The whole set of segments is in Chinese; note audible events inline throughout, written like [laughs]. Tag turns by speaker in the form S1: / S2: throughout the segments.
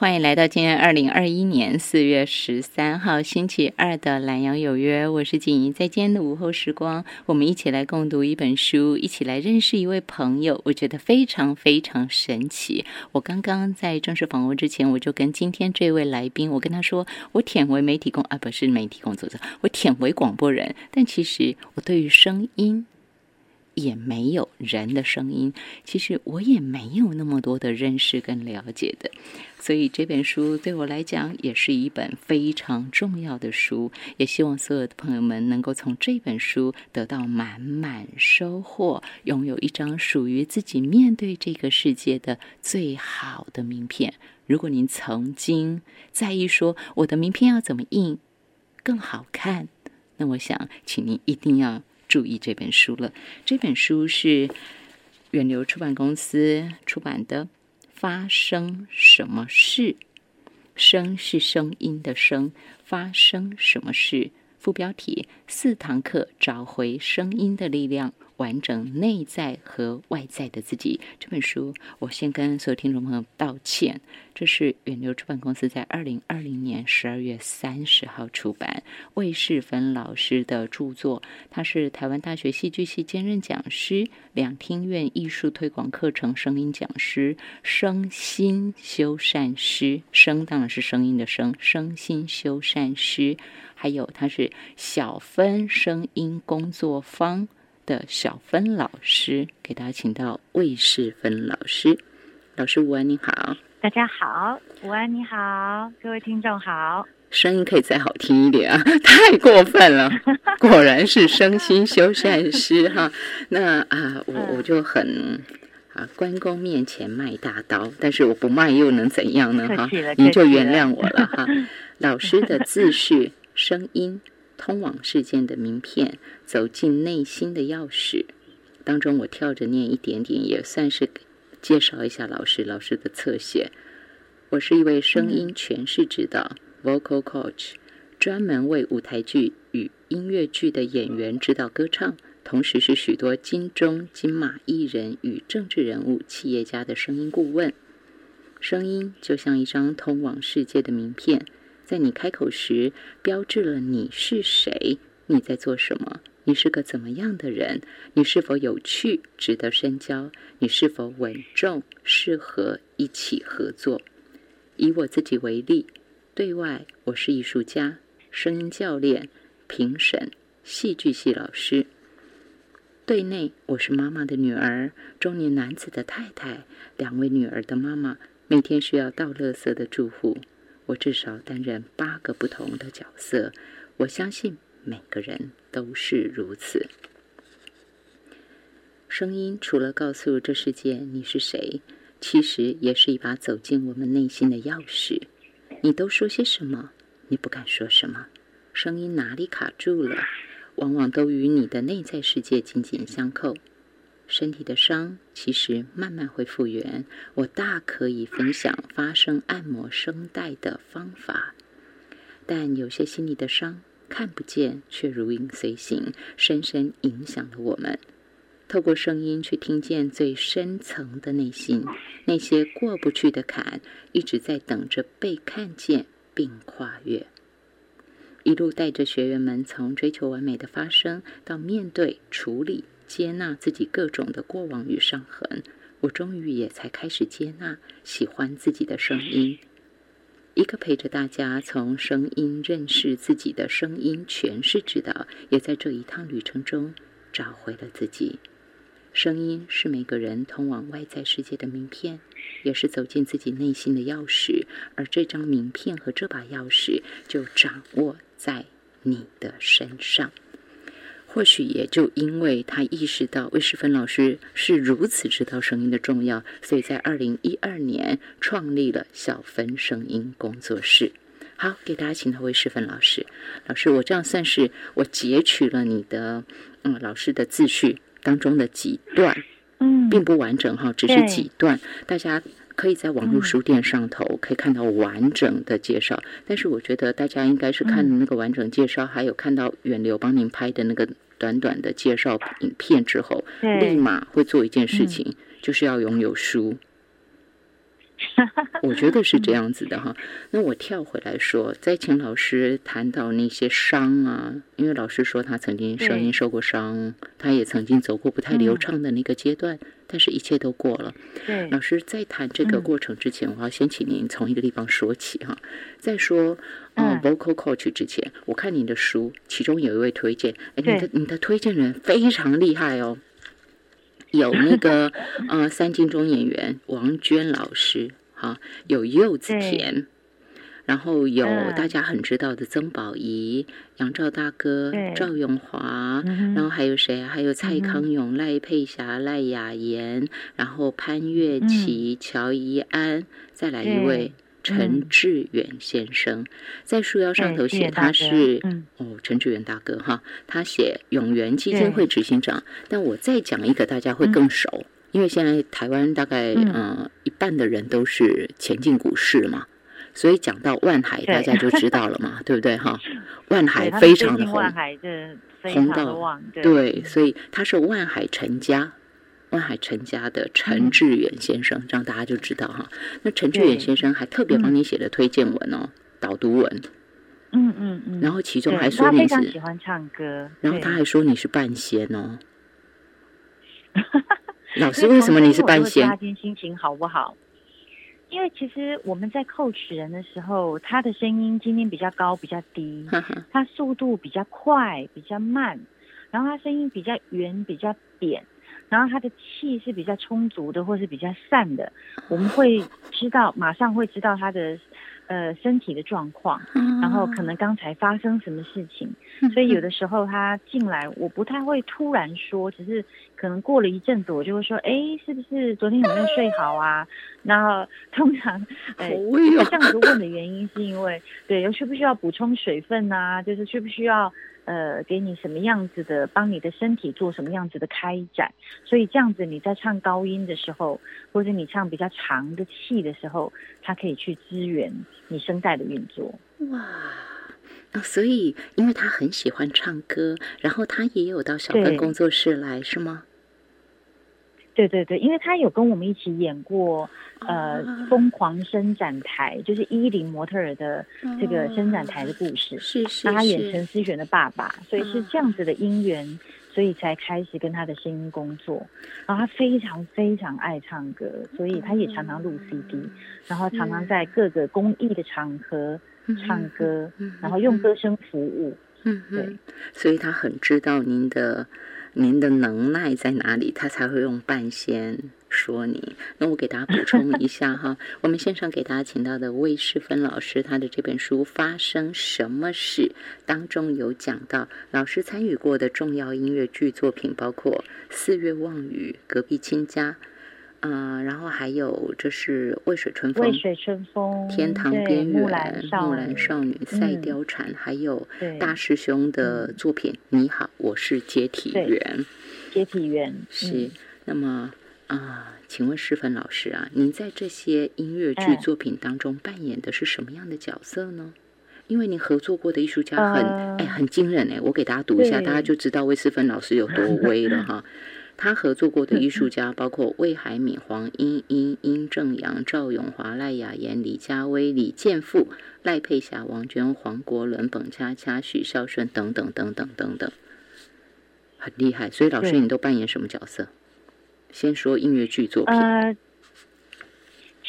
S1: 欢迎来到今天二零二一年四月十三号星期二的懒洋有约，我是锦怡。在今天的午后时光，我们一起来共读一本书，一起来认识一位朋友。我觉得非常非常神奇。我刚刚在正式访问之前，我就跟今天这位来宾，我跟他说，我舔为媒体工啊，不是媒体工作者，我舔为广播人。但其实我对于声音。也没有人的声音，其实我也没有那么多的认识跟了解的，所以这本书对我来讲也是一本非常重要的书。也希望所有的朋友们能够从这本书得到满满收获，拥有一张属于自己面对这个世界的最好的名片。如果您曾经在意说我的名片要怎么印更好看，那我想请您一定要。注意这本书了。这本书是远流出版公司出版的。发生什么事？声是声音的声。发生什么事？副标题：四堂课找回声音的力量。完整内在和外在的自己这本书，我先跟所有听众朋友道歉。这是远流出版公司在二零二零年十二月三十号出版，魏世芬老师的著作。他是台湾大学戏剧系兼任讲师，两厅院艺术推广课程声音讲师，声心修善师。声当然是声音的声，声心修善师。还有他是小分声音工作坊。的小芬老师给大家请到魏世芬老师，老师午安，你好，
S2: 大家好，午安，你好，各位听众好，
S1: 声音可以再好听一点啊，太过分了，[laughs] 果然是身心修善师哈，那啊，我我就很啊，关公面前卖大刀，但是我不卖又能怎样呢哈？您就原谅我了哈，[laughs] 老师的自序声音。通往世间的名片，走进内心的钥匙。当中我跳着念一点点，也算是介绍一下老师。老师的侧写，我是一位声音诠释指导 （vocal coach），专门为舞台剧与音乐剧的演员指导歌唱，同时是许多金钟、金马艺人与政治人物、企业家的声音顾问。声音就像一张通往世界的名片。在你开口时，标志了你是谁，你在做什么，你是个怎么样的人，你是否有趣，值得深交，你是否稳重，适合一起合作。以我自己为例，对外我是艺术家、声音教练、评审、戏剧系老师；对内我是妈妈的女儿，中年男子的太太，两位女儿的妈妈，每天需要倒垃圾的住户。我至少担任八个不同的角色，我相信每个人都是如此。声音除了告诉这世界你是谁，其实也是一把走进我们内心的钥匙。你都说些什么？你不敢说什么？声音哪里卡住了？往往都与你的内在世界紧紧相扣。身体的伤其实慢慢会复原，我大可以分享发声按摩声带的方法。但有些心里的伤看不见，却如影随形，深深影响了我们。透过声音去听见最深层的内心，那些过不去的坎，一直在等着被看见并跨越。一路带着学员们从追求完美的发声，到面对处理。接纳自己各种的过往与伤痕，我终于也才开始接纳、喜欢自己的声音。一个陪着大家从声音认识自己的声音诠释指导，也在这一趟旅程中找回了自己。声音是每个人通往外在世界的名片，也是走进自己内心的钥匙。而这张名片和这把钥匙，就掌握在你的身上。或许也就因为他意识到魏世芬老师是如此知道声音的重要，所以在二零一二年创立了小芬声音工作室。好，给大家请到魏世芬老师。老师，我这样算是我截取了你的嗯老师的自序当中的几段，
S2: 嗯，
S1: 并不完整哈，只是几段，大家可以在网络书店上头可以看到完整的介绍。但是我觉得大家应该是看那个完整介绍，还有看到远流帮您拍的那个。短短的介绍影片之后，立马会做一件事情，就是要拥有书。[laughs] 我觉得是这样子的哈。那我跳回来说，再请老师谈到那些伤啊，因为老师说他曾经声音受过伤，他也曾经走过不太流畅的那个阶段，但是一切都过了。
S2: 对，
S1: 老师在谈这个过程之前，我要先请您从一个地方说起哈。再说嗯 vocal coach 之前，我看您的书，其中有一位推荐，哎，你的你的推荐人非常厉害哦。有那个呃，三金钟演员王娟老师，哈，有柚子甜，然后有大家很知道的曾宝仪、杨照大哥、赵永华，然后还有谁啊？还有蔡康永、赖佩霞、赖雅妍，然后潘越琪、乔怡安，再来一位。陈志远先生在树腰上头写他是哦，陈志远大哥哈，他写永源基金会执行长。但我再讲一个，大家会更熟，因为现在台湾大概嗯一半的人都是前进股市嘛，所以讲到万海，大家就知道了嘛，对不对哈？[laughs] 万海非常的红，红到对，所以他是万海陈家。万海陈家的陈志远先生，这样大家就知道哈。那陈志远先生还特别帮你写了推荐文哦，导读文。
S2: 嗯嗯嗯。
S1: 然后其中还说你是
S2: 喜欢唱歌，
S1: 然后他还说你是半仙哦。[laughs] 老师，为什么你是半仙？
S2: 今天心情好不好？因为其实我们在 coach 人的时候，他的声音今天比较高，比较低，他速度比较快，比较慢，然后他声音比较圆，比较扁。然后他的气是比较充足的，或是比较散的，我们会知道，马上会知道他的呃身体的状况，然后可能刚才发生什么事情，所以有的时候他进来，我不太会突然说，只是可能过了一阵子，我就会说，哎，是不是昨天有没有睡好啊？[laughs] 然后通常，哎，这样子问的原因是因为，对，需不需要补充水分啊？就是需不需要？呃，给你什么样子的，帮你的身体做什么样子的开展，所以这样子你在唱高音的时候，或者你唱比较长的气的时候，它可以去支援你声带的运作。
S1: 哇，那所以因为他很喜欢唱歌，然后他也有到小笨工作室来，是吗？
S2: 对对对，因为他有跟我们一起演过，呃，疯狂伸展台，就是伊林模特儿的这个伸展台的故事。
S1: 是是。
S2: 那他演陈思璇的爸爸，所以是这样子的姻缘，所以才开始跟他的声音工作。然后他非常非常爱唱歌，所以他也常常录 CD，然后常常在各个公益的场合唱歌，然后用歌声服务。
S1: 嗯，对。所以他很知道您的。您的能耐在哪里？他才会用半仙说你。那我给大家补充一下哈，[laughs] 我们线上给大家请到的魏世芬老师，他的这本书《发生什么事》当中有讲到，老师参与过的重要音乐剧作品包括《四月望雨》《隔壁亲家》。嗯，然后还有这是《渭水春风》，《
S2: 渭水春风》，
S1: 天堂边缘，木兰少女，赛貂蝉，还有大师兄的作品《你好，我是接体员》，
S2: 接体员
S1: 是。那么啊，请问诗芬老师啊，您在这些音乐剧作品当中扮演的是什么样的角色呢？因为您合作过的艺术家很哎很惊人哎，我给大家读一下，大家就知道魏诗芬老师有多威了哈。[laughs] 他合作过的艺术家包括魏海敏、黄莺莺、殷正阳、赵永华、赖雅妍、李佳薇、李建富、赖佩霞、王娟、黄国伦、彭佳佳、许孝顺等等等等等等，很厉害。所以老师，你都扮演什么角色？先说音乐剧作品。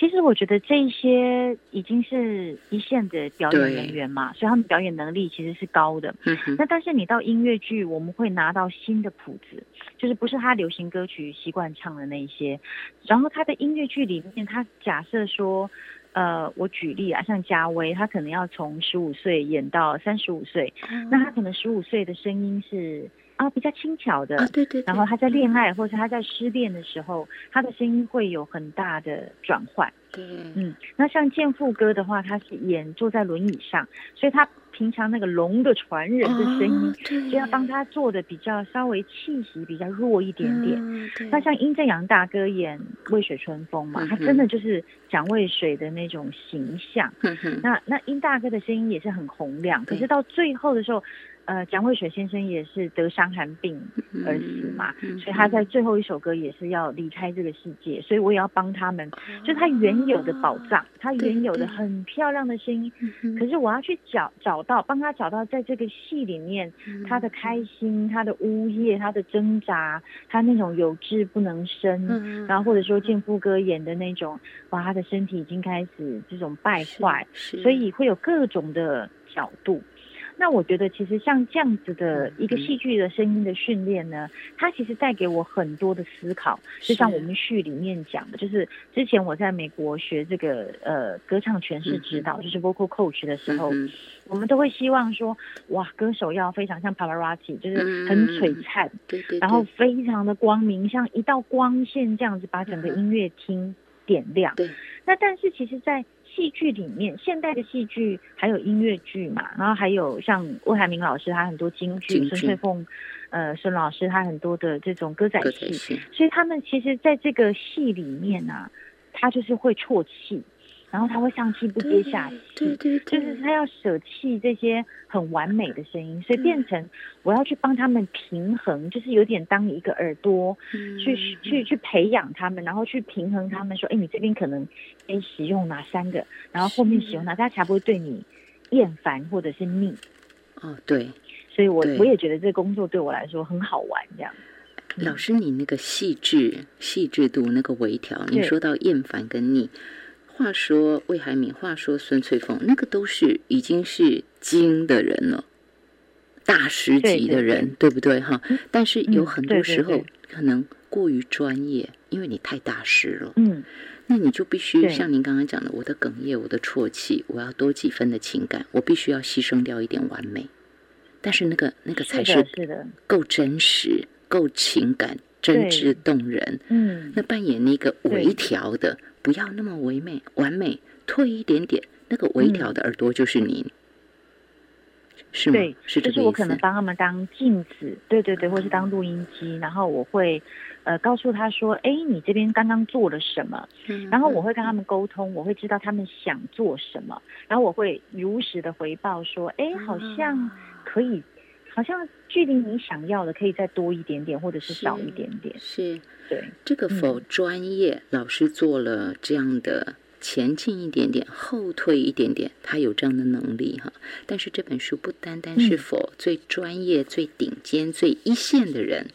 S2: 其实我觉得这些已经是一线的表演人员嘛，所以他们表演能力其实是高的。那但是你到音乐剧，我们会拿到新的谱子，就是不是他流行歌曲习惯唱的那些。然后他的音乐剧里面，他假设说，呃，我举例啊，像嘉威，他可能要从十五岁演到三十五岁，那他可能十五岁的声音是。啊，比较轻巧的，
S1: 对对。
S2: 然后他在恋爱或者他在失恋的时候，他的声音会有很大的转换。
S1: 对，
S2: 嗯，那像健富哥的话，他是演坐在轮椅上，所以他。平常那个龙的传人的声音，就要帮他做的比较稍微气息比较弱一点点。那像殷正阳大哥演《渭水春风》嘛，他真的就是讲渭水的那种形象。那那殷大哥的声音也是很洪亮，可是到最后的时候，呃，蒋渭水先生也是得伤寒病而死嘛，所以他在最后一首歌也是要离开这个世界，所以我也要帮他们，就他原有的宝藏，他原有的很漂亮的声音，可是我要去找找到，帮他找到在这个戏里面他的开心、他的呜咽、他的挣扎、他那种有志不能伸，然后或者说健夫哥演的那种，哇，他的身体已经开始这种败坏，所以会有各种的角度。那我觉得，其实像这样子的一个戏剧的声音的训练呢，它其实带给我很多的思考。就像我们序里面讲的，就是之前我在美国学这个呃歌唱诠释指导，就是 vocal coach 的时候，我们都会希望说，哇，歌手要非常像 Pavarotti，就是很璀璨，
S1: 对对，
S2: 然后非常的光明，像一道光线这样子把整个音乐厅点亮。
S1: 对，
S2: 那但是其实，在戏剧里面，现代的戏剧还有音乐剧嘛，然后还有像魏海明老师，他很多京剧，孙翠凤，呃，孙老师他很多的这种歌仔戏，所以他们其实在这个戏里面啊，他就是会啜泣。然后他会上气不接下气，就是他要舍弃这些很完美的声音，所以变成我要去帮他们平衡，就是有点当一个耳朵，去去去培养他们，然后去平衡他们，说，哎，你这边可能可以使用哪三个，然后后面使用哪，家才不会对你厌烦或者是腻。
S1: 哦，对，
S2: 所以我我也觉得这个工作对我来说很好玩，这样。
S1: 老师，你那个细致细致度那个微调，你说到厌烦跟腻。话说魏海敏，话说孙翠凤，那个都是已经是精的人了，大师级的人，对不对哈？但是有很多时候可能过于专业，因为你太大师了。
S2: 嗯，
S1: 那你就必须像您刚刚讲的，我的哽咽，我的啜泣，我要多几分的情感，我必须要牺牲掉一点完美。但是那个那个才是够真实、够情感、真挚动人。
S2: 嗯，
S1: 那扮演那个微调的。不要那么唯美完美，退一点点，那个微调的耳朵就是您，是吗对？是
S2: 就是我可能帮他们当镜子，对对对，或是当录音机，然后我会呃告诉他说，哎，你这边刚刚做了什么？然后我会跟他们沟通，我会知道他们想做什么，然后我会如实的回报说，哎，好像可以。好像距离你想要的可以再多一点点，或者是少一点点。
S1: 是，
S2: 对
S1: 这个否专业老师做了这样的前进一点点，后退一点点，他有这样的能力哈。但是这本书不单单是否最专业、最顶尖、最一线的人，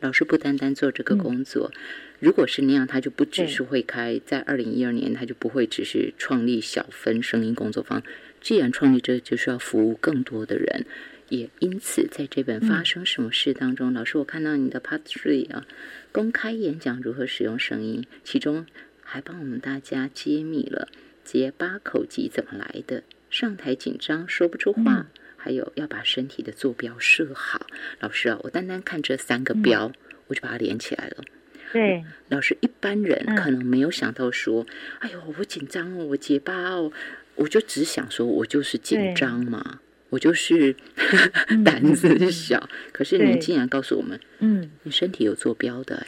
S1: 老师不单单做这个工作。如果是那样，他就不只是会开，在二零一二年他就不会只是创立小分声音工作坊。既然创立这，就是要服务更多的人。也因此，在这本发生什么事当中，老师，我看到你的 Part Three 啊，公开演讲如何使用声音，其中还帮我们大家揭秘了结巴口疾怎么来的，上台紧张说不出话，还有要把身体的坐标设好。老师啊，我单单看这三个标，我就把它连起来了。
S2: 对，
S1: 老师，一般人可能没有想到说，哎呦，我紧张哦，我结巴哦，我就只想说我就是紧张嘛。我就是胆子小，可是你竟然告诉我们，
S2: 嗯，
S1: 你身体有坐标的，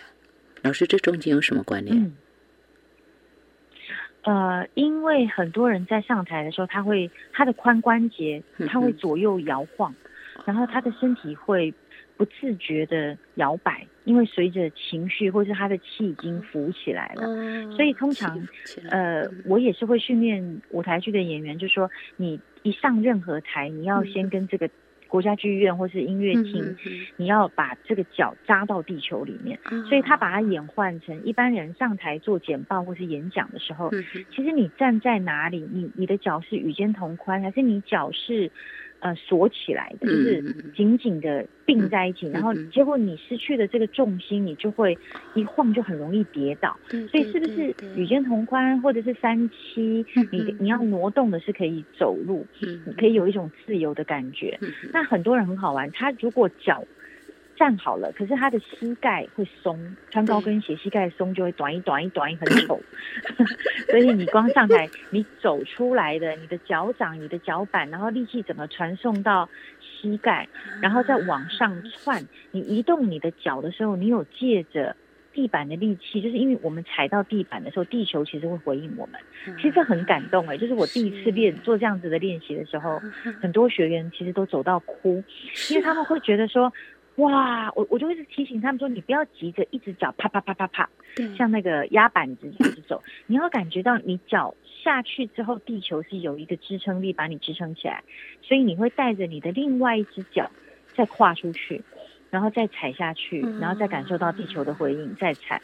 S1: 老师，这中间有什么关联？
S2: 呃，因为很多人在上台的时候，他会他的髋关节他会左右摇晃，然后他的身体会。不自觉的摇摆，因为随着情绪或是他的气已经浮起来了，所以通常，呃，我也是会训练舞台剧的演员，就说你一上任何台，你要先跟这个国家剧院或是音乐厅，你要把这个脚扎到地球里面。所以他把它演换成一般人上台做简报或是演讲的时候，其实你站在哪里，你你的脚是与肩同宽，还是你脚是？呃，锁起来的，就是紧紧的并在一起，然后结果你失去了这个重心，你就会一晃就很容易跌倒。所以是不是与肩同宽或者是三七，你你要挪动的是可以走路，可以有一种自由的感觉。那很多人很好玩，他如果脚。站好了，可是他的膝盖会松，穿高跟鞋膝盖松就会短一短一短一很丑，[laughs] 所以你光上台，你走出来的，你的脚掌、你的脚板，然后力气怎么传送到膝盖，然后再往上窜，你移动你的脚的时候，你有借着地板的力气，就是因为我们踩到地板的时候，地球其实会回应我们。其实这很感动哎，就是我第一次练做这样子的练习的时候，很多学员其实都走到哭，因为他们会觉得说，哇，我我就会提醒他们说，你不要急着一直脚啪啪啪啪啪，像那个压板子一直走，你要感觉到你脚下去之后，地球是有一个支撑力把你支撑起来，所以你会带着你的另外一只脚再跨出去。然后再踩下去，然后再感受到地球的回应，再踩。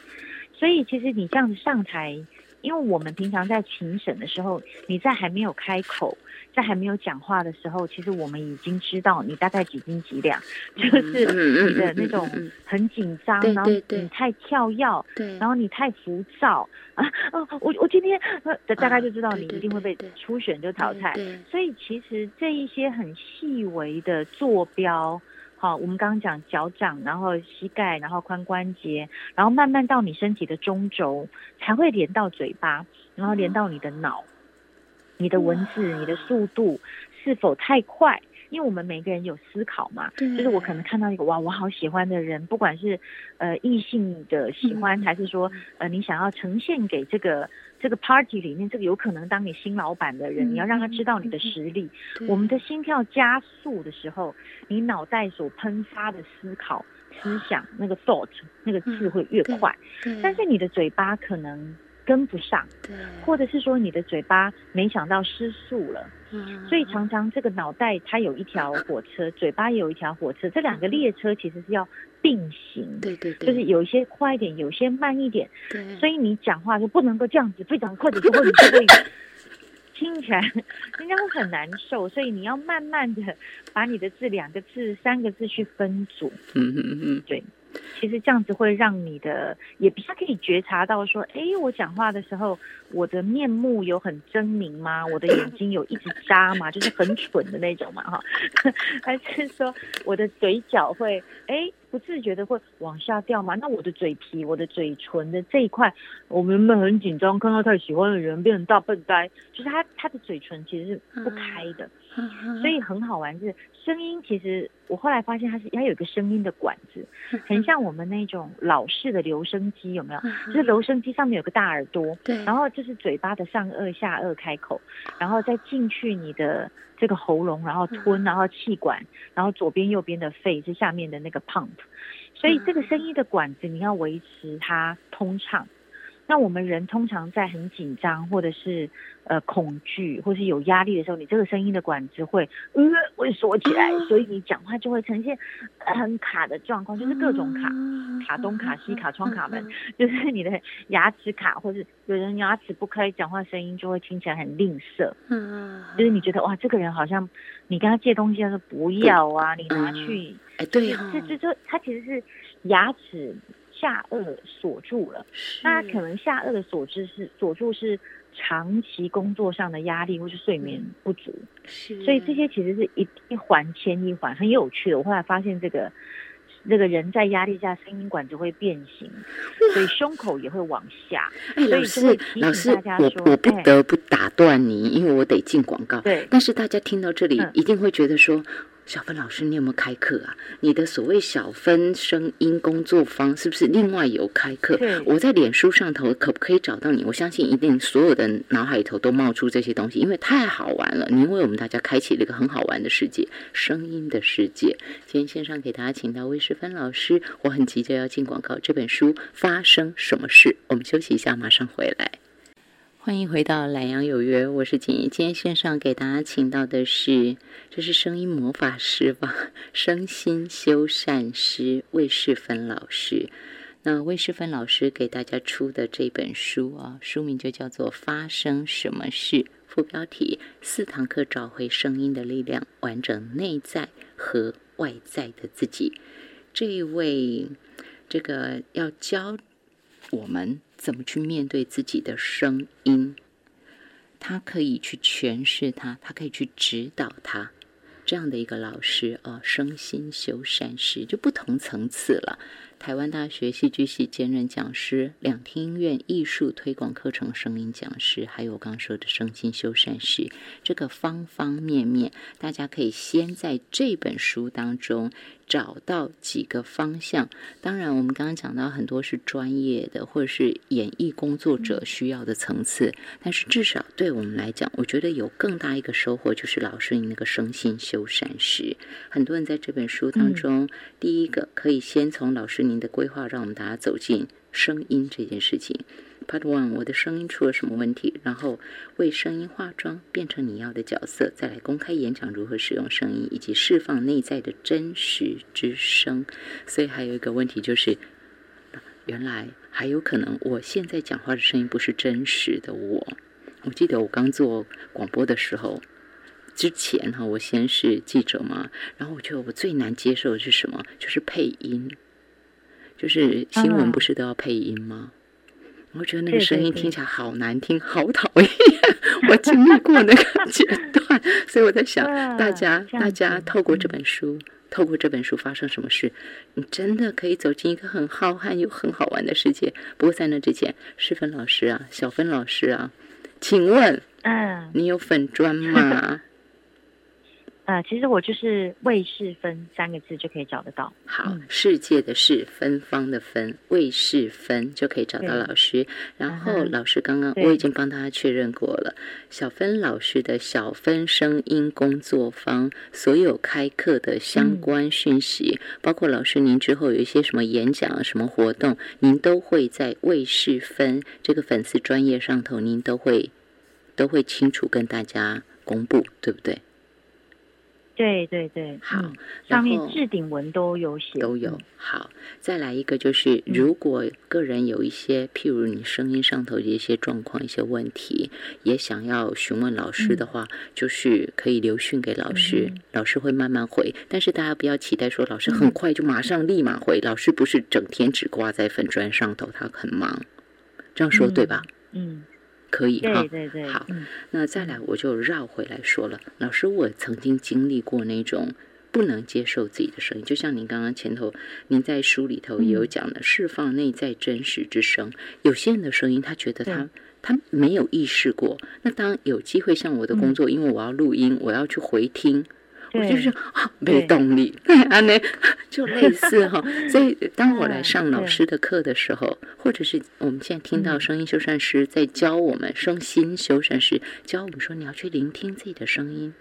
S2: 所以其实你这样子上台，因为我们平常在评审的时候，你在还没有开口，在还没有讲话的时候，其实我们已经知道你大概几斤几两，就是你的那种很紧张，然后你太跳跃，然后你太浮躁啊哦，我我今天大概就知道你一定会被初选就淘汰。所以其实这一些很细微的坐标。好，我们刚刚讲脚掌，然后膝盖，然后髋关节，然后慢慢到你身体的中轴，才会连到嘴巴，然后连到你的脑，你的文字，你的速度是否太快？因为我们每个人有思考嘛，就是我可能看到一个哇，我好喜欢的人，不管是呃异性的喜欢，还是说呃你想要呈现给这个这个 party 里面这个有可能当你新老板的人，你要让他知道你的实力。我们的心跳加速的时候，你脑袋所喷发的思考、思想那个 thought 那个字会越快，但是你的嘴巴可能。跟不上，或者是说你的嘴巴没想到失速了，所以常常这个脑袋它有一条火车，嘴巴也有一条火车，这两个列车其实是要并行，
S1: 对对对，
S2: 就是有一些快一点，有些慢一点，对，所以你讲话就不能够这样子非常快的时候，你就会 [laughs] 听起来人家会很难受，所以你要慢慢的把你的字两个字、三个字去分组，嗯嗯嗯，对。其实这样子会让你的也比较可以觉察到说，哎，我讲话的时候，我的面目有很狰狞吗？我的眼睛有一直眨吗？就是很蠢的那种嘛，哈，[laughs] 还是说我的嘴角会哎不自觉的会往下掉吗？那我的嘴皮、我的嘴唇的这一块，我原本很紧张，看到太喜欢的人变成大笨呆，就是他他的嘴唇其实是不开的，所以很好玩是。声音其实，我后来发现它是它有一个声音的管子，很像我们那种老式的留声机，有没有？就是留声机上面有个大耳朵，对，然后就是嘴巴的上颚、下颚开口，然后再进去你的这个喉咙，然后吞，然后气管，然后左边、右边的肺是下面的那个 pump，所以这个声音的管子你要维持它通畅。那我们人通常在很紧张，或者是呃恐惧，或是有压力的时候，你这个声音的管子会呃会缩起来，所以你讲话就会呈现很卡的状况，就是各种卡，卡东卡西卡窗卡门，[laughs] 就是你的牙齿卡，或者有人牙齿不开，讲话声音就会听起来很吝啬，嗯，就是你觉得哇，这个人好像你跟他借东西，他说不要啊，你拿去，
S1: 哎，对
S2: 这这这他其实是牙齿。下颚锁住了，那可能下颚的锁住是锁住是长期工作上的压力或是睡眠不足，是，所以这些其实是一一环牵一环，很有趣的。我后来发现这个那个人在压力下声音管就会变形，所以胸口也会往下。
S1: 老师，老师，我我不得不打断你，因为我得进广告。
S2: 对，
S1: 但是大家听到这里一定会觉得说。小芬老师，你有没有开课啊？你的所谓小芬声音工作坊是不是另外有开课？我在脸书上头可不可以找到你？我相信一定所有的脑海里头都冒出这些东西，因为太好玩了。您为我们大家开启了一个很好玩的世界——声音的世界。今天线上给大家请到魏世芬老师，我很急着要进广告。这本书发生什么事？我们休息一下，马上回来。欢迎回到懒羊有约，我是锦怡。今天线上给大家请到的是，这是声音魔法师吧？[laughs] 声心修善师魏世芬老师。那魏世芬老师给大家出的这本书啊，书名就叫做《发生什么事》，副标题：四堂课找回声音的力量，完整内在和外在的自己。这一位，这个要教我们。怎么去面对自己的声音？他可以去诠释它，他可以去指导他，这样的一个老师啊，身心修善师就不同层次了。台湾大学戏剧系兼任讲师，两厅院艺术推广课程声音讲师，还有我刚说的声心修善师，这个方方面面，大家可以先在这本书当中。找到几个方向，当然，我们刚刚讲到很多是专业的或者是演艺工作者需要的层次，但是至少对我们来讲，我觉得有更大一个收获就是老师你那个身心修善师，很多人在这本书当中，第一个可以先从老师您的规划，让我们大家走进声音这件事情。Part One，我的声音出了什么问题？然后为声音化妆，变成你要的角色，再来公开演讲如何使用声音，以及释放内在的真实之声。所以还有一个问题就是，原来还有可能我现在讲话的声音不是真实的我。我记得我刚做广播的时候，之前哈，我先是记者嘛，然后我觉得我最难接受的是什么？就是配音，就是新闻不是都要配音吗？我觉得那个声音听起来好难听，好讨厌。[laughs] 我经历过那个 [laughs] 阶段，所以我在想，大家大家透过这本书，透过这本书发生什么事，你真的可以走进一个很浩瀚又很好玩的世界。不过在那之前，世芬老师啊，小芬老师啊，请问，嗯，你有粉砖吗？
S2: 呃，其实我就是“魏世芬”三个字就可以找得到。
S1: 好，世界的“世”，芬芳的“芬”，魏世芬就可以找到老师。然后老师刚刚我已经帮大家确认过了，小芬老师的小芬声音工作坊，所有开课的相关讯息，包括老师您之后有一些什么演讲、什么活动，您都会在魏世芬这个粉丝专业上头，您都会都会清楚跟大家公布，对不对？
S2: 对对对，
S1: 好，
S2: 上面置顶文都有写，
S1: 都有。好，再来一个，就是如果个人有一些，譬如你声音上头的一些状况、一些问题，也想要询问老师的话，就是可以留讯给老师，老师会慢慢回。但是大家不要期待说老师很快就马上立马回，老师不是整天只挂在粉砖上头，他很忙。这样说对吧？嗯。可以哈，好，那再来我就绕回来说了，老师，我曾经经历过那种不能接受自己的声音，就像您刚刚前头您在书里头也有讲的，释放内在真实之声。有些人的声音，他觉得他他没有意识过。那当有机会像我的工作，因为我要录音，我要去回听。我就是啊，没动力，[laughs] 安呢就类似哈。[laughs] 所以当我来上老师的课的时候，或者是我们现在听到声音修缮师在教我们声心修缮师教我们说，你要去聆听自己的声音。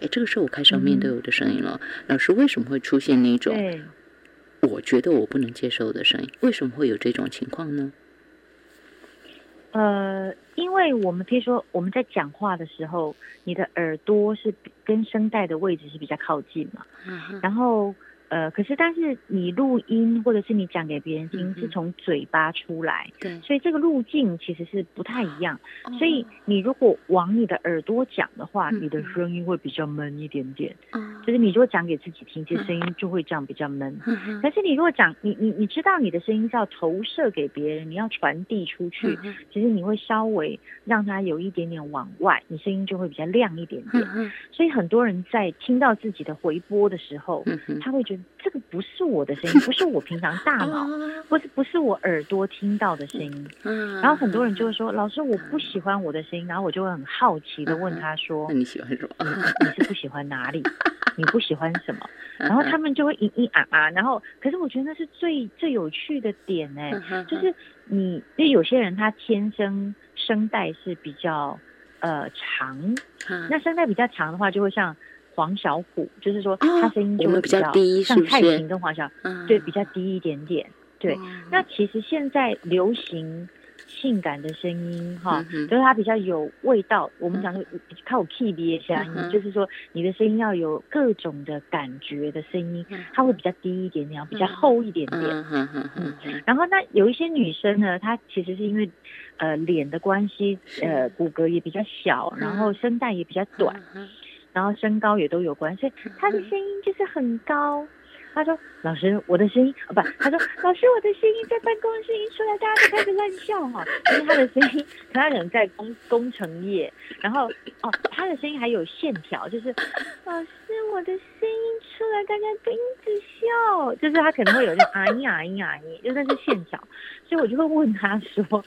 S1: 哎，这个时候我开始要面对我的声音了。老师为什么会出现那种我觉得我不能接受的声音？为什么会有这种情况呢？
S2: 呃，因为我们可以说我们在讲话的时候，你的耳朵是跟声带的位置是比较靠近嘛，然后。呃，可是但是你录音或者是你讲给别人听，是从嘴巴出来，
S1: 对，
S2: 所以这个路径其实是不太一样。所以你如果往你的耳朵讲的话，你的声音会比较闷一点点。就是你如果讲给自己听，其实声音就会这样比较闷。可是你如果讲，你你你知道你的声音是要投射给别人，你要传递出去，其实你会稍微让它有一点点往外，你声音就会比较亮一点点。所以很多人在听到自己的回播的时候，他会觉得。这个不是我的声音，不是我平常大脑，[laughs] 不是不是我耳朵听到的声音。然后很多人就会说：“老师，我不喜欢我的声音。”然后我就会很好奇的问他说：“
S1: 那你喜欢什么？
S2: 你是不喜欢哪里？你不喜欢什么？[laughs] ”然后他们就会咿咿啊啊。然后，可是我觉得那是最最有趣的点呢，就是你，因为有些人他天生声带是比较呃长，那声带比较长的话，就会像。黄小虎，就是说他声音就会比较
S1: 低，
S2: 像蔡琴跟黄小，对，比较低一点点。对，那其实现在流行性感的声音，哈，就是它比较有味道。我们讲的靠 key 的声音，就是说你的声音要有各种的感觉的声音，它会比较低一点点，比较厚一点点。嗯，然后那有一些女生呢，她其实是因为呃脸的关系，呃骨骼也比较小，然后声带也比较短。然后身高也都有关，所以他的声音就是很高。他说：“老师，我的声音啊，不，他说老师，我的声音在办公室一出来，大家都开始乱笑哈，因为他的声音，他可能在工工程业，然后哦，他的声音还有线条，就是老师，我的声音出来，大家都一直笑，就是他可能会有点啊咿啊咿啊咿，就那是线条，所以我就会问他说：“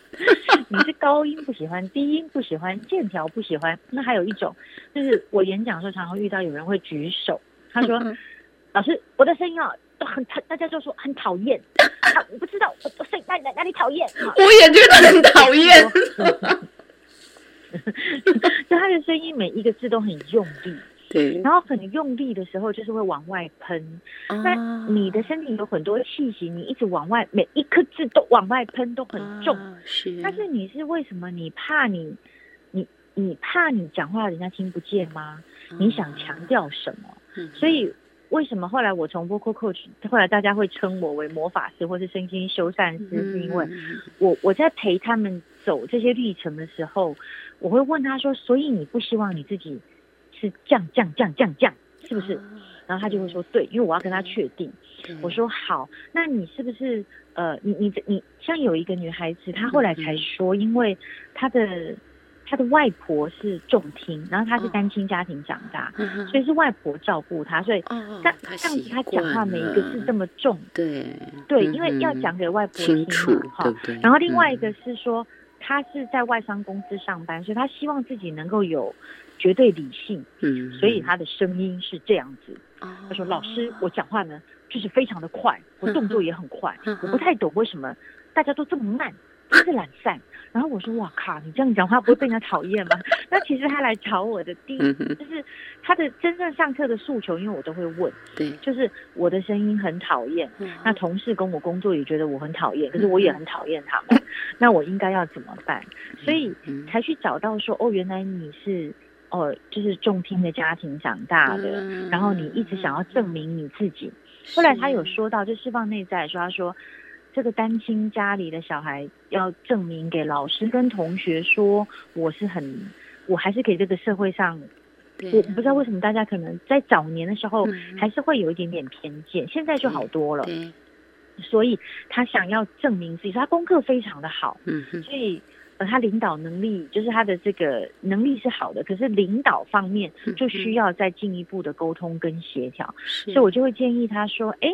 S2: 你是高音不喜欢，低音不喜欢，线条不喜欢？那还有一种，就是我演讲的时候常常遇到有人会举手，他说：[laughs] 老师，我的声音啊都很讨，大家就说很讨厌，我不知道我声音哪哪哪里讨厌，
S1: 我也觉得很讨厌。[laughs] ”
S2: 就他的声音每一个字都很用力，
S1: 对，
S2: 然后很用力的时候就是会往外喷。那你的身体有很多气息，你一直往外，每一颗字都往外喷，都很重。
S1: 是，
S2: 但是你是为什么？你怕你，你你怕你讲话人家听不见吗？你想强调什么？所以为什么后来我从 vocal coach，后来大家会称我为魔法师或是身心修善师，是因为我我在陪他们走这些历程的时候。我会问他说：“所以你不希望你自己是降降降降降，是不是？”然后他就会说：“对，因为我要跟他确定。”我说：“好，那你是不是呃，你你你像有一个女孩子，她后来才说，因为她的她的外婆是重听，然后他是单亲家庭长大，所以是外婆照顾他，所以这样这样子他讲话每一个字这么重，
S1: 对。
S2: 对，因为要讲给外婆听嘛，哈。然后另外一个是说。”他是在外商公司上班，所以他希望自己能够有绝对理性，嗯，所以他的声音是这样子。他说：“老师，我讲话呢就是非常的快，我动作也很快，我不太懂为什么大家都这么慢，就是懒散。”然后我说：“哇靠，你这样讲话不会被人家讨厌吗？” [laughs] 那其实他来找我的第一，就是他的真正上课的诉求，因为我都会问，
S1: 对，
S2: 就是我的声音很讨厌，那同事跟我工作也觉得我很讨厌，可是我也很讨厌他们，[laughs] 那我应该要怎么办？所以才去找到说，哦，原来你是哦，就是重听的家庭长大的，然后你一直想要证明你自己。后来他有说到，就释放内在说，他说。这个单亲家里的小孩要证明给老师跟同学说，我是很，我还是给这个社会上，我不知道为什么大家可能在早年的时候还是会有一点点偏见，现在就好多了。所以他想要证明自己，他功课非常的好，嗯，所以呃他领导能力就是他的这个能力是好的，可是领导方面就需要再进一步的沟通跟协调，所以我就会建议他说，哎。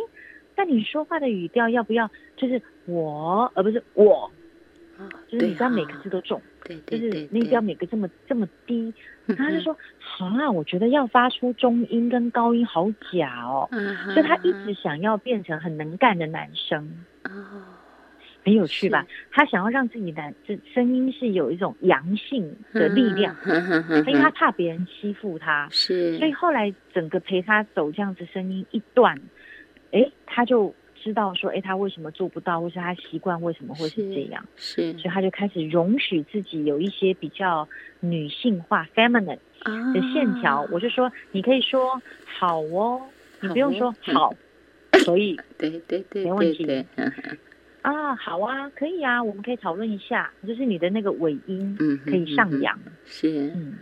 S2: 那你说话的语调要不要就是我，而不是我？就是你不要每个字都重，
S1: 对，
S2: 就是你不要每个这么这么低。他就说：“啊，我觉得要发出中音跟高音好假哦。”所以他一直想要变成很能干的男生。哦，很有趣吧？他想要让自己的这声音是有一种阳性的力量，[laughs] 因为他怕别人欺负他。
S1: 是，
S2: 所以后来整个陪他走这样子声音一段。哎，他就知道说，哎，他为什么做不到，或是他习惯为什么会是这样，
S1: 是，
S2: 所以他就开始容许自己有一些比较女性化 （feminine） 的线条。我就说，你可以说好哦，你不用说好，可以，[laughs]
S1: 对对对，
S2: 没问题。啊，好啊，可以啊，我们可以讨论一下，就是你的那个尾音，嗯，可以上扬，
S1: 是，嗯。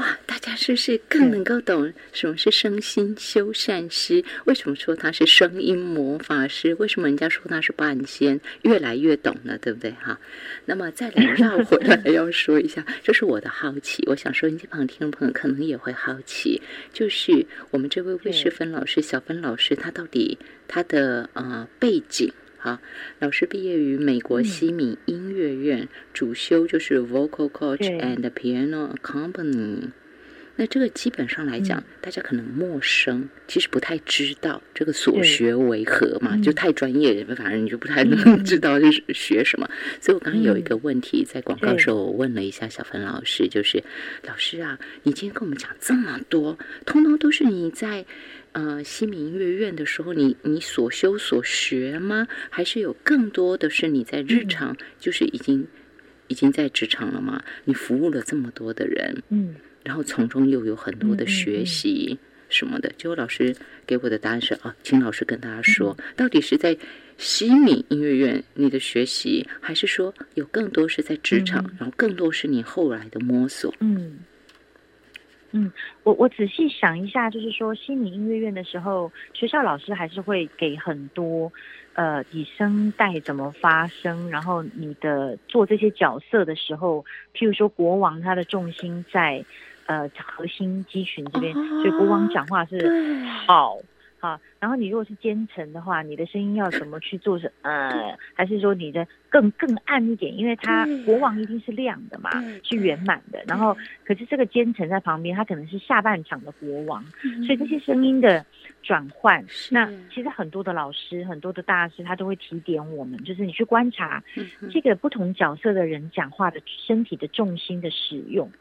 S1: 哇，大家是不是更能够懂什么是声心修善师？为什么说他是声音魔法师？为什么人家说他是半仙？越来越懂了，对不对？哈，那么再来绕回来要说一下，[laughs] 这是我的好奇。我想收音机旁听众朋友可能也会好奇，就是我们这位魏世芬老师、小芬老师，他到底他的呃背景？哈，老师毕业于美国西敏音乐院，主修就是 vocal coach and piano accompanying。那这个基本上来讲，大家可能陌生，其实不太知道这个所学为何嘛，就太专业，反正你就不太能知道是学什么。所以我刚刚有一个问题，在广告时候我问了一下小芬老师，就是老师啊，你今天跟我们讲这么多，通通都是你在呃西敏音乐院的时候，你你所修所学吗？还是有更多的是你在日常，就是已经已经在职场了吗？你服务了这么多的人，嗯。然后从中又有很多的学习什么的，结果老师给我的答案是啊，请老师跟大家说，到底是在西米音乐院你的学习，还是说有更多是在职场，然后更多是你后来的摸索？嗯
S2: 嗯，我我仔细想一下，就是说西米音乐院的时候，学校老师还是会给很多呃，以声带怎么发声，然后你的做这些角色的时候，譬如说国王他的重心在。呃，核心肌群这边，所以国王讲话是好，好，然后你如果是奸臣的话，你的声音要怎么去做？是呃，还是说你的更更暗一点？因为他国王一定是亮的嘛，是圆满的。然后，可是这个奸臣在旁边，他可能是下半场的国王，所以这些声音的转换，那其实很多的老师、很多的大师，他都会提点我们，就是你去观察这个不同角色的人讲话的身体的重心的使用，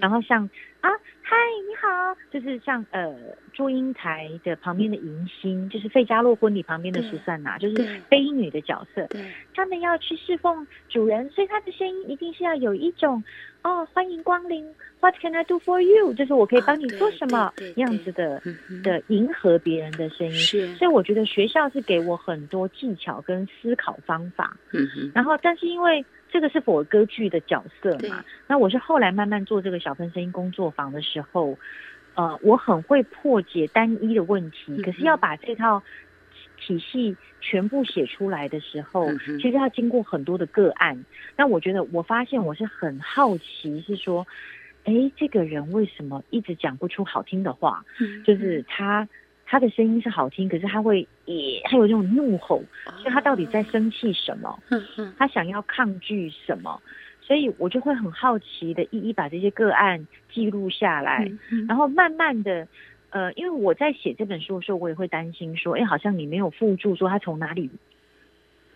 S2: 然后像。啊，嗨，你好，就是像呃，祝英台的旁边的迎新，就是费加洛婚礼旁边的苏珊娜，就是悲女的角色。
S1: 对，
S2: 他们要去侍奉主人，所以他的声音一定是要有一种哦，欢迎光临，What can I do for you？就是我可以帮你做什么样子的的迎合别人的声音。
S1: 是，
S2: 所以我觉得学校是给我很多技巧跟思考方法。
S1: 嗯哼，
S2: 然后但是因为。这个是否歌剧的角色嘛？那我是后来慢慢做这个小分声音工作坊的时候，呃，我很会破解单一的问题。可是要把这套体系全部写出来的时候，其实要经过很多的个案。那我觉得，我发现我是很好奇，是说，哎，这个人为什么一直讲不出好听的话？就是他。他的声音是好听，可是他会也他有这种怒吼，所以他到底在生气什么？他想要抗拒什么？所以我就会很好奇的，一一把这些个案记录下来，然后慢慢的，呃，因为我在写这本书的时候，我也会担心说，哎，好像你没有附注说他从哪里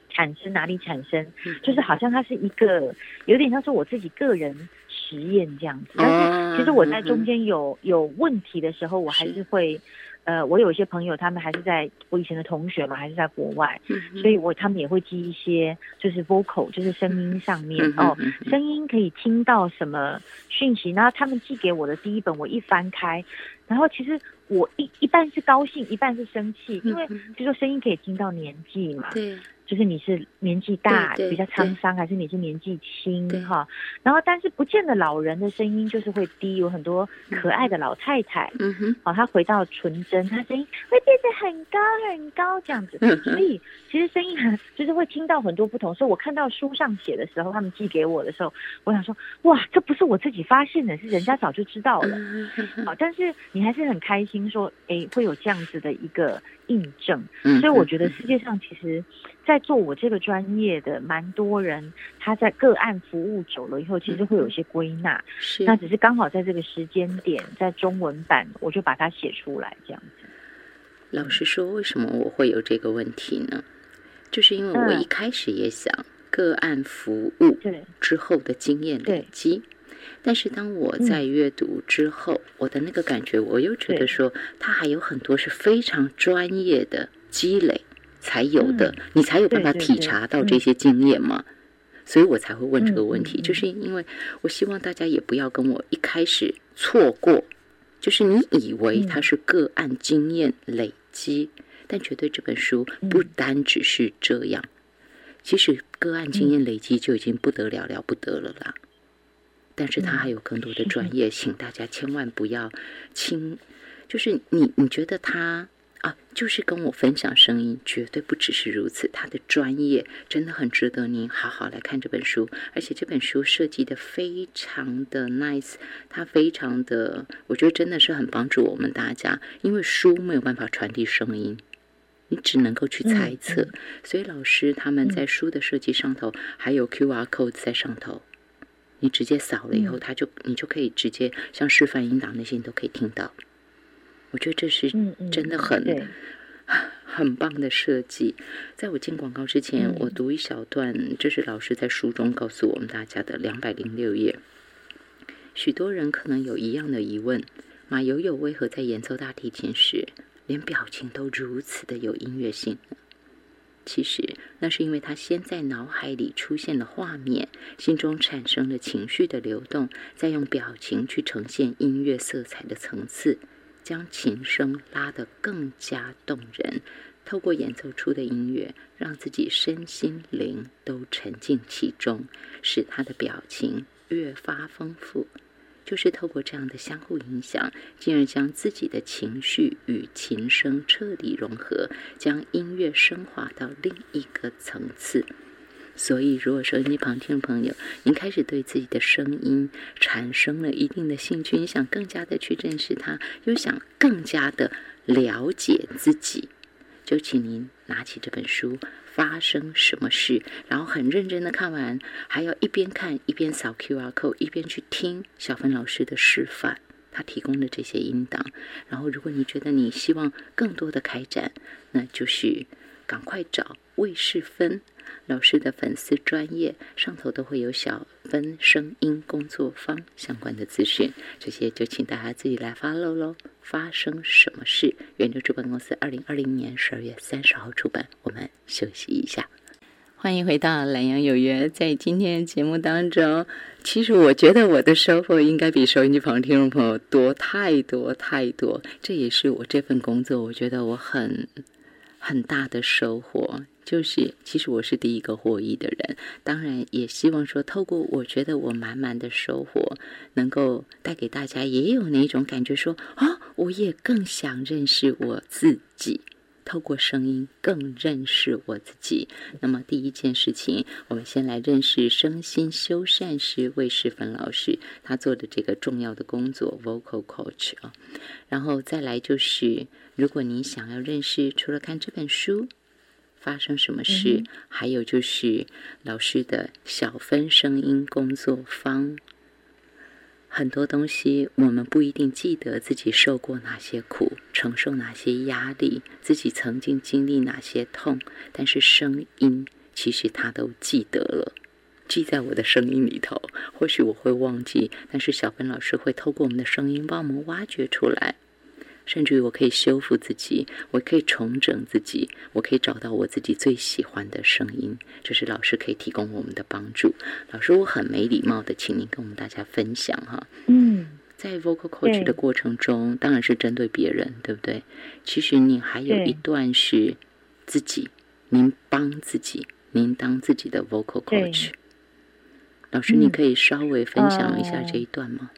S2: 产生，哪里产生，就是好像他是一个有点像是我自己个人实验这样子。但是其实我在中间有有问题的时候，我还是会。呃，我有一些朋友，他们还是在我以前的同学嘛，还是在国外，所以我他们也会记一些，就是 vocal，就是声音上面哦，声音可以听到什么讯息。然后他们寄给我的第一本，我一翻开，然后其实我一一半是高兴，一半是生气，因为就说声音可以听到年纪嘛。
S1: 对。
S2: 就是你是年纪大比较沧桑，还是你是年纪轻哈？然后但是不见得老人的声音就是会低，有很多可爱的老太太，
S1: 嗯哼，
S2: 哦，她回到纯真，她声音会变得很高很高这样子。所以其实声音很就是会听到很多不同。所以我看到书上写的时候，他们寄给我的时候，我想说哇，这不是我自己发现的，是人家早就知道了。[laughs] 好，但是你还是很开心说，哎，会有这样子的一个印证。所以我觉得世界上其实。在做我这个专业的蛮多人，他在个案服务久了以后，其实会有一些归纳。
S1: 是，
S2: 那只是刚好在这个时间点，在中文版，我就把它写出来这样子。
S1: 老实说，为什么我会有这个问题呢？就是因为我一开始也想个案服务之后的经验累积，但是当我在阅读之后，我的那个感觉，我又觉得说，它还有很多是非常专业的积累。才有的，你才有办法体察到这些经验嘛，所以我才会问这个问题，就是因为我希望大家也不要跟我一开始错过，就是你以为它是个案经验累积，但绝对这本书不单只是这样，其实个案经验累积就已经不得了了不得了啦，但是它还有更多的专业，[laughs] 请大家千万不要轻，就是你你觉得他。啊，就是跟我分享声音，绝对不只是如此。他的专业真的很值得您好好来看这本书，而且这本书设计的非常的 nice，它非常的，我觉得真的是很帮助我们大家。因为书没有办法传递声音，你只能够去猜测。所以老师他们在书的设计上头还有 Q R code 在上头，你直接扫了以后，他就你就可以直接像示范引导那些你都可以听到。我觉得这是真的很 [laughs] 很棒的设计。在我进广告之前，我读一小段，这是老师在书中告诉我们大家的两百零六页。许多人可能有一样的疑问：马友友为何在演奏大提琴时，连表情都如此的有音乐性呢？其实，那是因为他先在脑海里出现了画面，心中产生了情绪的流动，再用表情去呈现音乐色彩的层次。将琴声拉得更加动人，透过演奏出的音乐，让自己身心灵都沉浸其中，使他的表情越发丰富。就是透过这样的相互影响，进而将自己的情绪与琴声彻底融合，将音乐升华到另一个层次。所以，如果说你旁听的朋友，您开始对自己的声音产生了一定的兴趣，你想更加的去认识它，又想更加的了解自己，就请您拿起这本书。发生什么事？然后很认真的看完，还要一边看一边扫 Q R code，一边去听小芬老师的示范，他提供的这些音档。然后，如果你觉得你希望更多的开展，那就是赶快找魏世芬。老师的粉丝专业上头都会有小分声音工作坊相关的资讯，这些就请大家自己来发喽喽。发生什么事？圆流出版公司二零二零年十二月三十号出版。我们休息一下，欢迎回到懒洋有约。在今天节目当中，其实我觉得我的收获应该比收音机旁听众朋友多太多太多。这也是我这份工作，我觉得我很很大的收获。就是，其实我是第一个获益的人。当然，也希望说，透过我觉得我满满的收获，能够带给大家也有那种感觉，说啊，我也更想认识我自己，透过声音更认识我自己。那么，第一件事情，我们先来认识身心修善师魏世芬老师，他做的这个重要的工作，vocal coach 啊。然后再来就是，如果你想要认识，除了看这本书。发生什么事？还有就是老师的小分声音工作坊，很多东西我们不一定记得自己受过哪些苦，承受哪些压力，自己曾经经历哪些痛，但是声音其实他都记得了，记在我的声音里头。或许我会忘记，但是小芬老师会透过我们的声音帮我们挖掘出来。甚至于我可以修复自己，我可以重整自己，我可以找到我自己最喜欢的声音，这是老师可以提供我们的帮助。老师，我很没礼貌的，请您跟我们大家分享哈。
S2: 嗯，
S1: 在 vocal coach 的过程中，当然是针对别人，对不对？其实你还有一段是自己，您帮自己，您当自己的 vocal coach。老师，你可以稍微分享一下这一段吗？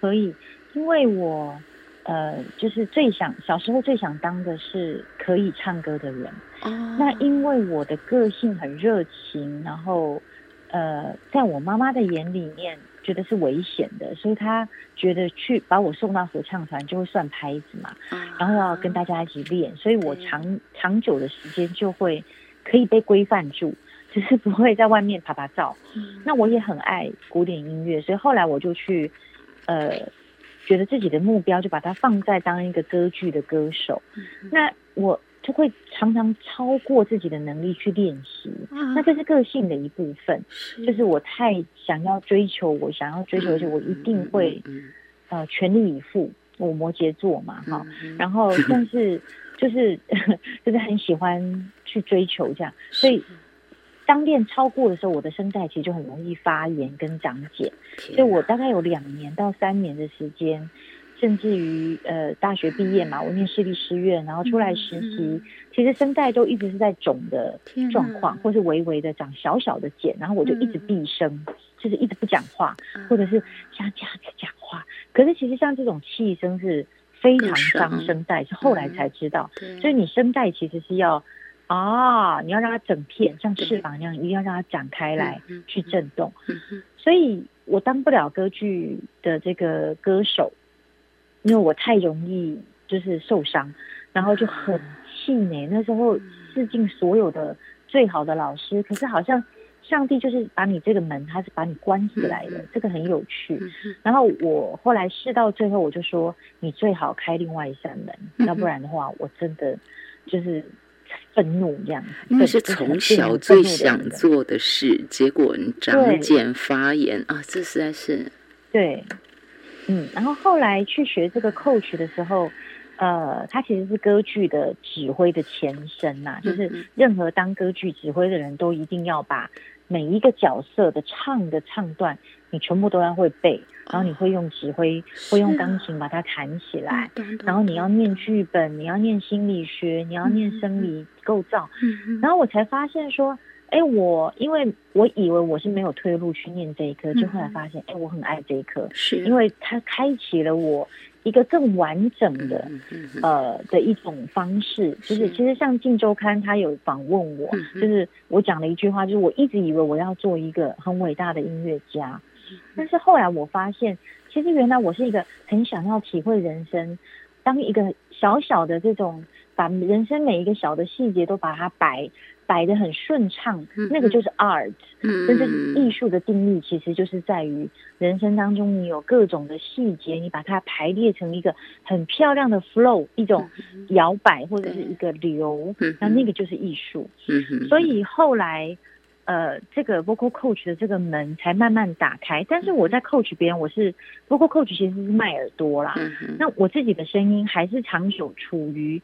S2: 可以，因为我。呃，就是最想小时候最想当的是可以唱歌的人。
S1: 哦。
S2: 那因为我的个性很热情，然后呃，在我妈妈的眼里面觉得是危险的，所以她觉得去把我送到合唱团就会算拍子嘛，然后要跟大家一起练，所以我长长久的时间就会可以被规范住，只是不会在外面拍拍照。那我也很爱古典音乐，所以后来我就去呃。觉得自己的目标就把它放在当一个歌剧的歌手，那我就会常常超过自己的能力去练习。那这是个性的一部分，就是我太想要追求，我想要追求，而且我一定会呃全力以赴。我摩羯座嘛，哈，然后 [laughs] 但是就是 [laughs] 就是很喜欢去追求这样，所以。当练超过的时候，我的声带其实就很容易发炎跟长茧，所以我大概有两年到三年的时间，甚至于呃大学毕业嘛，我念私立师院，然后出来实习，其实声带都一直是在肿的状况，或是微微的长小小的茧，然后我就一直闭声，就是一直不讲话，或者是像这样子讲话。可是其实像这种气声是非常伤声带，是后来才知道，所以你声带其实是要。啊，你要让它整片像翅膀一样，一定要让它展开来去震动。所以我当不了歌剧的这个歌手，因为我太容易就是受伤，然后就很气馁。那时候试尽所有的最好的老师，可是好像上帝就是把你这个门，他是把你关起来的。这个很有趣。然后我后来试到最后，我就说你最好开另外一扇门，要不然的话，我真的就是。愤怒这样，
S1: 因为是从小最想做的事，结果长茧发炎啊，这实在是
S2: 对，嗯，然后后来去学这个 coach 的时候，呃，他其实是歌剧的指挥的前身呐，就是任何当歌剧指挥的人都一定要把每一个角色的唱的唱段，你全部都要会背。然后你会用指挥，会用钢琴把它弹起来，然后你要念剧本，你要念心理学，你要念生理构造，然后我才发现说，哎，我因为我以为我是没有退路去念这一科，就后来发现，哎，我很爱这一科，
S1: 是
S2: 因为它开启了我一个更完整的呃的一种方式，就是其实像《镜周刊》他有访问我，就是我讲了一句话，就是我一直以为我要做一个很伟大的音乐家。但是后来我发现，其实原来我是一个很想要体会人生。当一个小小的这种，把人生每一个小的细节都把它摆。摆的很顺畅，那个就是 art。嗯，但是艺术的定义其实就是在于人生当中你有各种的细节，你把它排列成一个很漂亮的 flow，一种摇摆或者是一个流，那那个就是艺术。嗯所以后来，呃，这个 vocal coach 的这个门才慢慢打开。但是我在 coach 别人，我是 vocal coach 其实是卖耳朵啦。嗯那我自己的声音还是长久处于。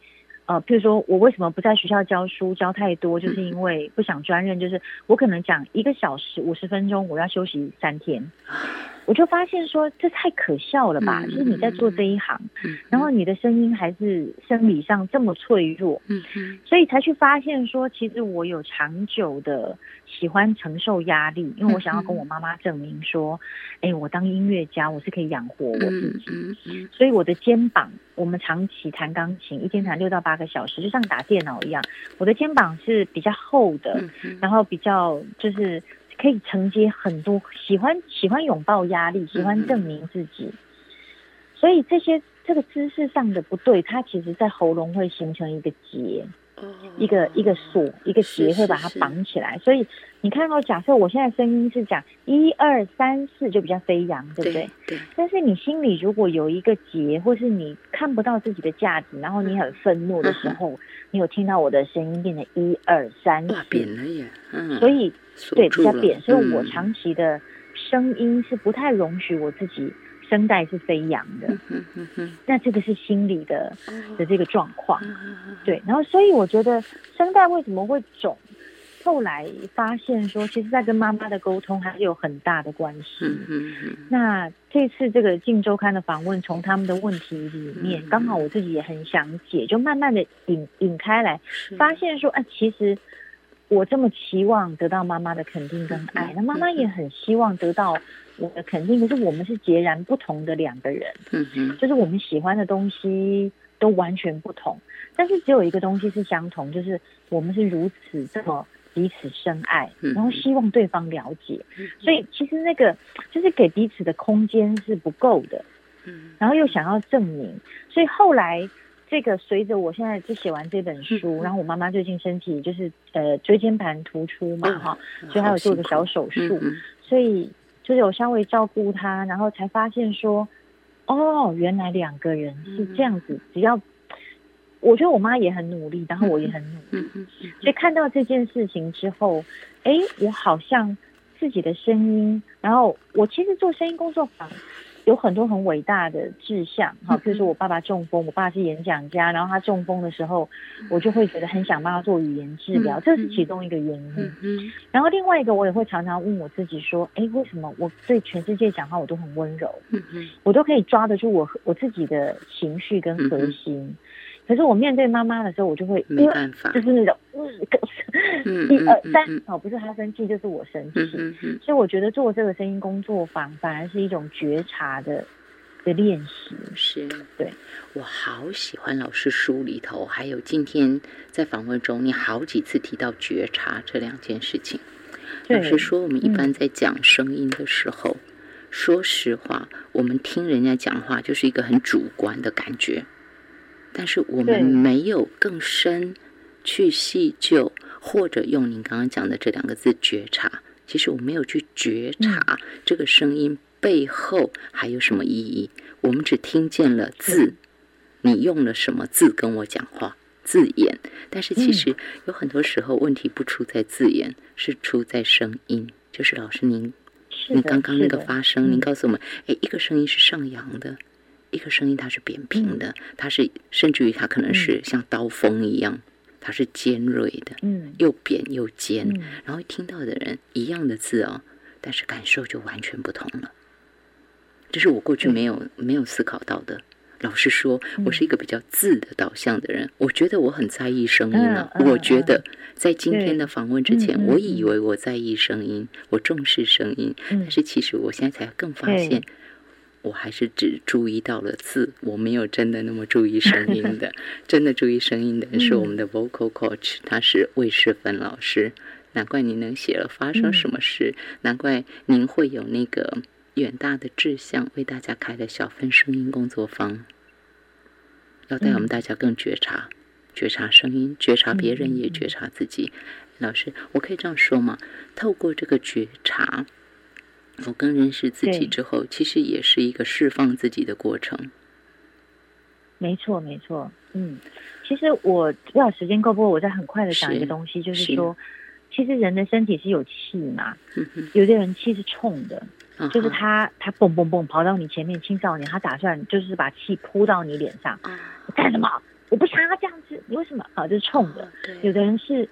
S2: 呃，譬如说我为什么不在学校教书教太多，就是因为不想专任，就是我可能讲一个小时五十分钟，我要休息三天。[laughs] 我就发现说这太可笑了吧！就是你在做这一行，然后你的声音还是生理上这么脆弱，所以才去发现说，其实我有长久的喜欢承受压力，因为我想要跟我妈妈证明说，哎，我当音乐家我是可以养活我自己。所以我的肩膀，我们长期弹钢琴，一天弹六到八个小时，就像打电脑一样，我的肩膀是比较厚的，然后比较就是。可以承接很多，喜欢喜欢拥抱压力，喜欢证明自己，所以这些这个姿势上的不对，它其实在喉咙会形成一个结，一个一个锁，一个结会把它绑起来。所以你看到，假设我现在声音是讲一二三四，就比较飞扬，对不对？
S1: 对。
S2: 但是你心里如果有一个结，或是你看不到自己的价值，然后你很愤怒的时候，你有听到我的声音变成一二三四，
S1: 扁了耶。嗯。
S2: 所以。对，比较扁，所以我长期的声音是不太容许我自己声带是飞扬的。那这个是心理的的这个状况。对，然后所以我觉得声带为什么会肿，后来发现说，其实在跟妈妈的沟通还是有很大的关系。那这次这个《镜周刊》的访问，从他们的问题里面，刚好我自己也很想解，就慢慢的引引开来，发现说，哎，其实。我这么期望得到妈妈的肯定跟爱，那妈妈也很希望得到我的肯定。可是我们是截然不同的两个人，嗯就是我们喜欢的东西都完全不同，但是只有一个东西是相同，就是我们是如此这么彼此深爱，然后希望对方了解。所以其实那个就是给彼此的空间是不够的，嗯，然后又想要证明，所以后来。这个随着我现在就写完这本书，然后我妈妈最近身体就是呃椎间盘突出嘛哈，所以她有做个小手术，所以就是有稍微照顾她，然后才发现说，哦，原来两个人是这样子，只要我觉得我妈也很努力，然后我也很努力，所以看到这件事情之后，哎，我好像自己的声音，然后我其实做声音工作坊。有很多很伟大的志向，哈，比如说我爸爸中风，我爸是演讲家，然后他中风的时候，我就会觉得很想帮他做语言治疗，这是其中一个原因。嗯，然后另外一个，我也会常常问我自己说，哎，为什么我对全世界讲话我都很温柔？嗯嗯，我都可以抓得住我我自己的情绪跟核心。可是我面对妈妈的时候，我就会
S1: 没办法，
S2: 就是那种嗯，一二三，哦，不是他生气，就是我生气。所以我觉得做这个声音工作坊，反而是一种觉察的的练习。
S1: 是，
S2: 对，
S1: 我好喜欢老师书里头，还有今天在访问中，你好几次提到觉察这两件事情。老师说，我们一般在讲声音的时候，说实话，我们听人家讲话就是一个很主观的感觉。但是我们没有更深去细究，或者用您刚刚讲的这两个字觉察。其实我没有去觉察这个声音背后还有什么意义。我们只听见了字，你用了什么字跟我讲话？字眼。但是其实有很多时候问题不出在字眼，是出在声音。就是老师您，你刚刚那个发声，您告诉我们，哎，一个声音是上扬的。一个声音它是扁平的，它是甚至于它可能是像刀锋一样，它是尖锐的，嗯，又扁又尖，然后听到的人一样的字哦，但是感受就完全不同了。这是我过去没有没有思考到的。老实说，我是一个比较字的导向的人，我觉得我很在意声音呢。我觉得在今天的访问之前，我以为我在意声音，我重视声音，但是其实我现在才更发现。我还是只注意到了字，我没有真的那么注意声音的。[laughs] 真的注意声音的人是我们的 vocal coach，他是魏世芬老师。难怪您能写了发生什么事，难怪您会有那个远大的志向，为大家开了小分声音工作坊。要带我们大家更觉察，觉察声音，觉察别人，也觉察自己。老师，我可以这样说吗？透过这个觉察，我更认识自己之后，其实也是一个释放自己的过程。
S2: 没错，没错。嗯，其实我不知道时间够不够，我再很快的讲一个东西，就是说，其实人的身体是有气嘛，嗯有的人气是冲的，就是他他蹦蹦蹦跑到你前面，青少年他打算就是把气扑到你脸上，干什么？我不想要这样子，你为什么？啊，就是冲的。有的人是。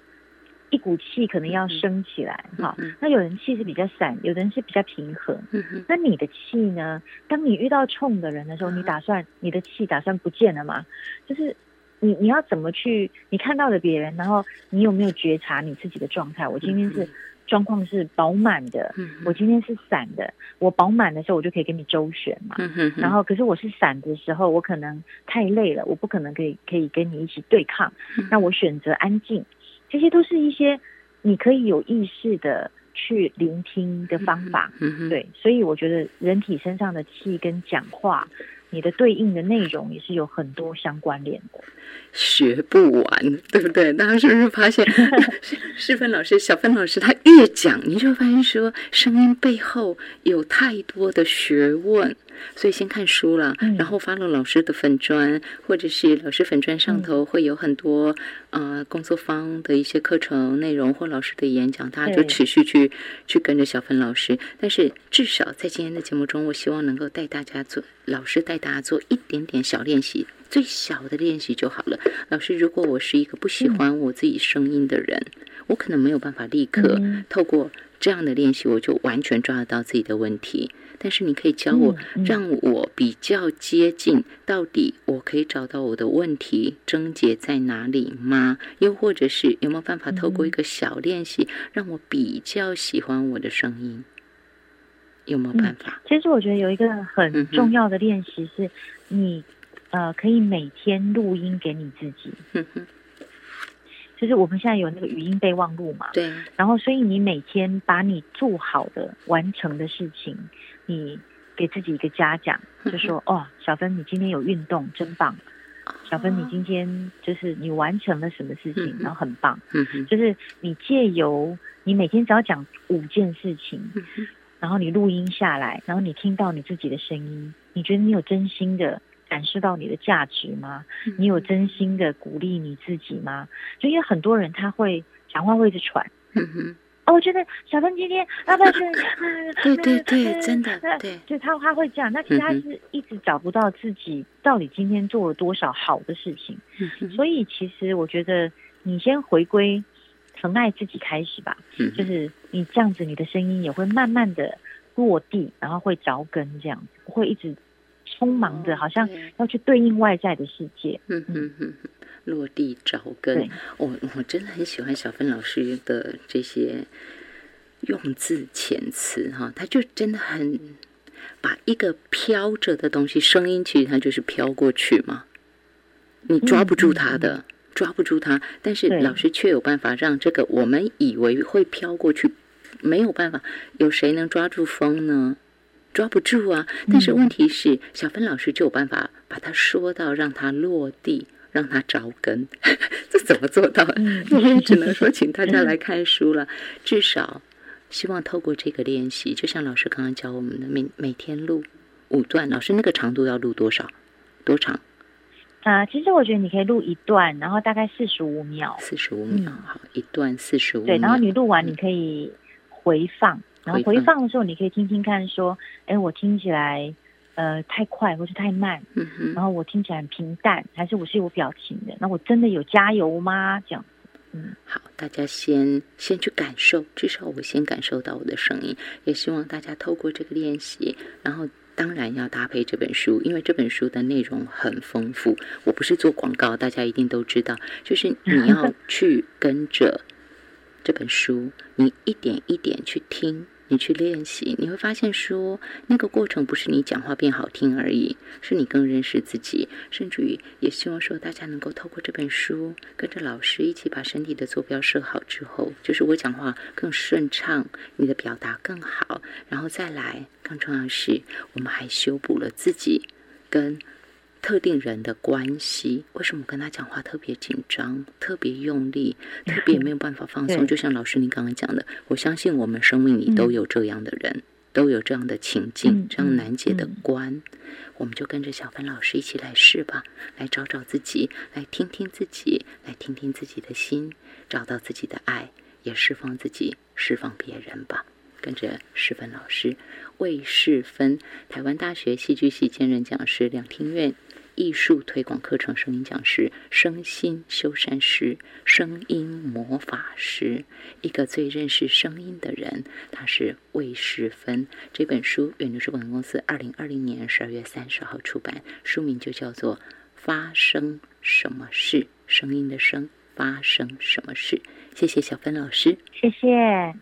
S2: 一股气可能要升起来，哈，那有人气是比较散，有的人是比较平和。那你的气呢？当你遇到冲的人的时候，你打算你的气打算不见了吗？就是你你要怎么去？你看到了别人，然后你有没有觉察你自己的状态？我今天是状况是饱满的，我今天是散的。我饱满的时候，我就可以跟你周旋嘛。然后，可是我是散的时候，我可能太累了，我不可能可以可以跟你一起对抗。那我选择安静。这些都是一些你可以有意识的去聆听的方法，对，所以我觉得人体身上的气跟讲话，你的对应的内容也是有很多相关联的。
S1: 学不完，对不对？大家是不是发现，[laughs] 世芬老师、小芬老师他越讲，你就发现说，声音背后有太多的学问。所以先看书了，然后发了老师的粉砖，或者是老师粉砖上头会有很多呃工作方的一些课程内容或老师的演讲，大家就持续去去跟着小芬老师。但是至少在今天的节目中，我希望能够带大家做老师带大家做一点点小练习，最小的练习就好了。老师，如果我是一个不喜欢我自己声音的人，我可能没有办法立刻透过这样的练习，我就完全抓得到自己的问题。但是你可以教我，让我比较接近，到底我可以找到我的问题症结在哪里吗？又或者是有没有办法透过一个小练习，让我比较喜欢我的声音？有没有办法？
S2: 其实我觉得有一个很重要的练习是，你呃可以每天录音给你自己。就是我们现在有那个语音备忘录嘛，
S1: 对。
S2: 然后，所以你每天把你做好的、完成的事情。你给自己一个嘉奖，就说：“哦，小芬，你今天有运动，真棒！小芬，你今天就是你完成了什么事情，然后很棒。就是你借由你每天只要讲五件事情，然后你录音下来，然后你听到你自己的声音，你觉得你有真心的感受到你的价值吗？你有真心的鼓励你自己吗？就因为很多人他会讲话会一直喘。”哦，我觉得小芬今天要不要去？[laughs]
S1: 对对对，真的，对，
S2: 就他他会这样。那其实他是一直找不到自己到底今天做了多少好的事情。所以其实我觉得你先回归疼爱自己开始吧。就是你这样子，你的声音也会慢慢的落地，然后会着根，这样子不会一直匆忙的，好像要去对应外在的世界。嗯嗯嗯。
S1: 落地着根，我我真的很喜欢小芬老师的这些用字遣词哈，他就真的很把一个飘着的东西，声音其实它就是飘过去嘛，你抓不住它的，抓不住它，但是老师却有办法让这个我们以为会飘过去，没有办法，有谁能抓住风呢？抓不住啊！但是问题是，小芬老师就有办法把它说到让它落地。让它着根，[laughs] 这怎么做到？也只能说请大家来看书了。至少希望透过这个练习，就像老师刚刚教我们的，每每天录五段。老师那个长度要录多少？多长？
S2: 啊，其实我觉得你可以录一段，然后大概四十五秒。
S1: 四十五秒，好，一段四十五。
S2: 对，然后你录完，你可以回放，然后回放的时候，你可以听听看，说，哎，我听起来。呃，太快或是太慢，然后我听起来很平淡，还是我是有表情的？那我真的有加油吗？这样，
S1: 嗯，好，大家先先去感受，至少我先感受到我的声音。也希望大家透过这个练习，然后当然要搭配这本书，因为这本书的内容很丰富。我不是做广告，大家一定都知道，就是你要去跟着这本书，你一点一点去听。去练习，你会发现说，那个过程不是你讲话变好听而已，是你更认识自己，甚至于也希望说大家能够透过这本书，跟着老师一起把身体的坐标设好之后，就是我讲话更顺畅，你的表达更好，然后再来，更重要的是，我们还修补了自己跟。特定人的关系，为什么跟他讲话特别紧张、特别用力、特别没有办法放松？[laughs] 就像老师您刚刚讲的，我相信我们生命里都有这样的人，都有这样的情境，这样难解的关。我们就跟着小芬老师一起来试吧，来找找自己，来听听自己，来听听自己的心，找到自己的爱，也释放自己，释放别人吧。跟着世芬老师，魏世芬，台湾大学戏剧系兼任讲师，两厅院艺术推广课程声音讲师，声心修善师，声音魔法师，一个最认识声音的人，他是魏世芬。这本书，远流出版公司二零二零年十二月三十号出版，书名就叫做《发生什么事》，声音的声，发生什么事？谢谢小芬老师，
S2: 谢谢。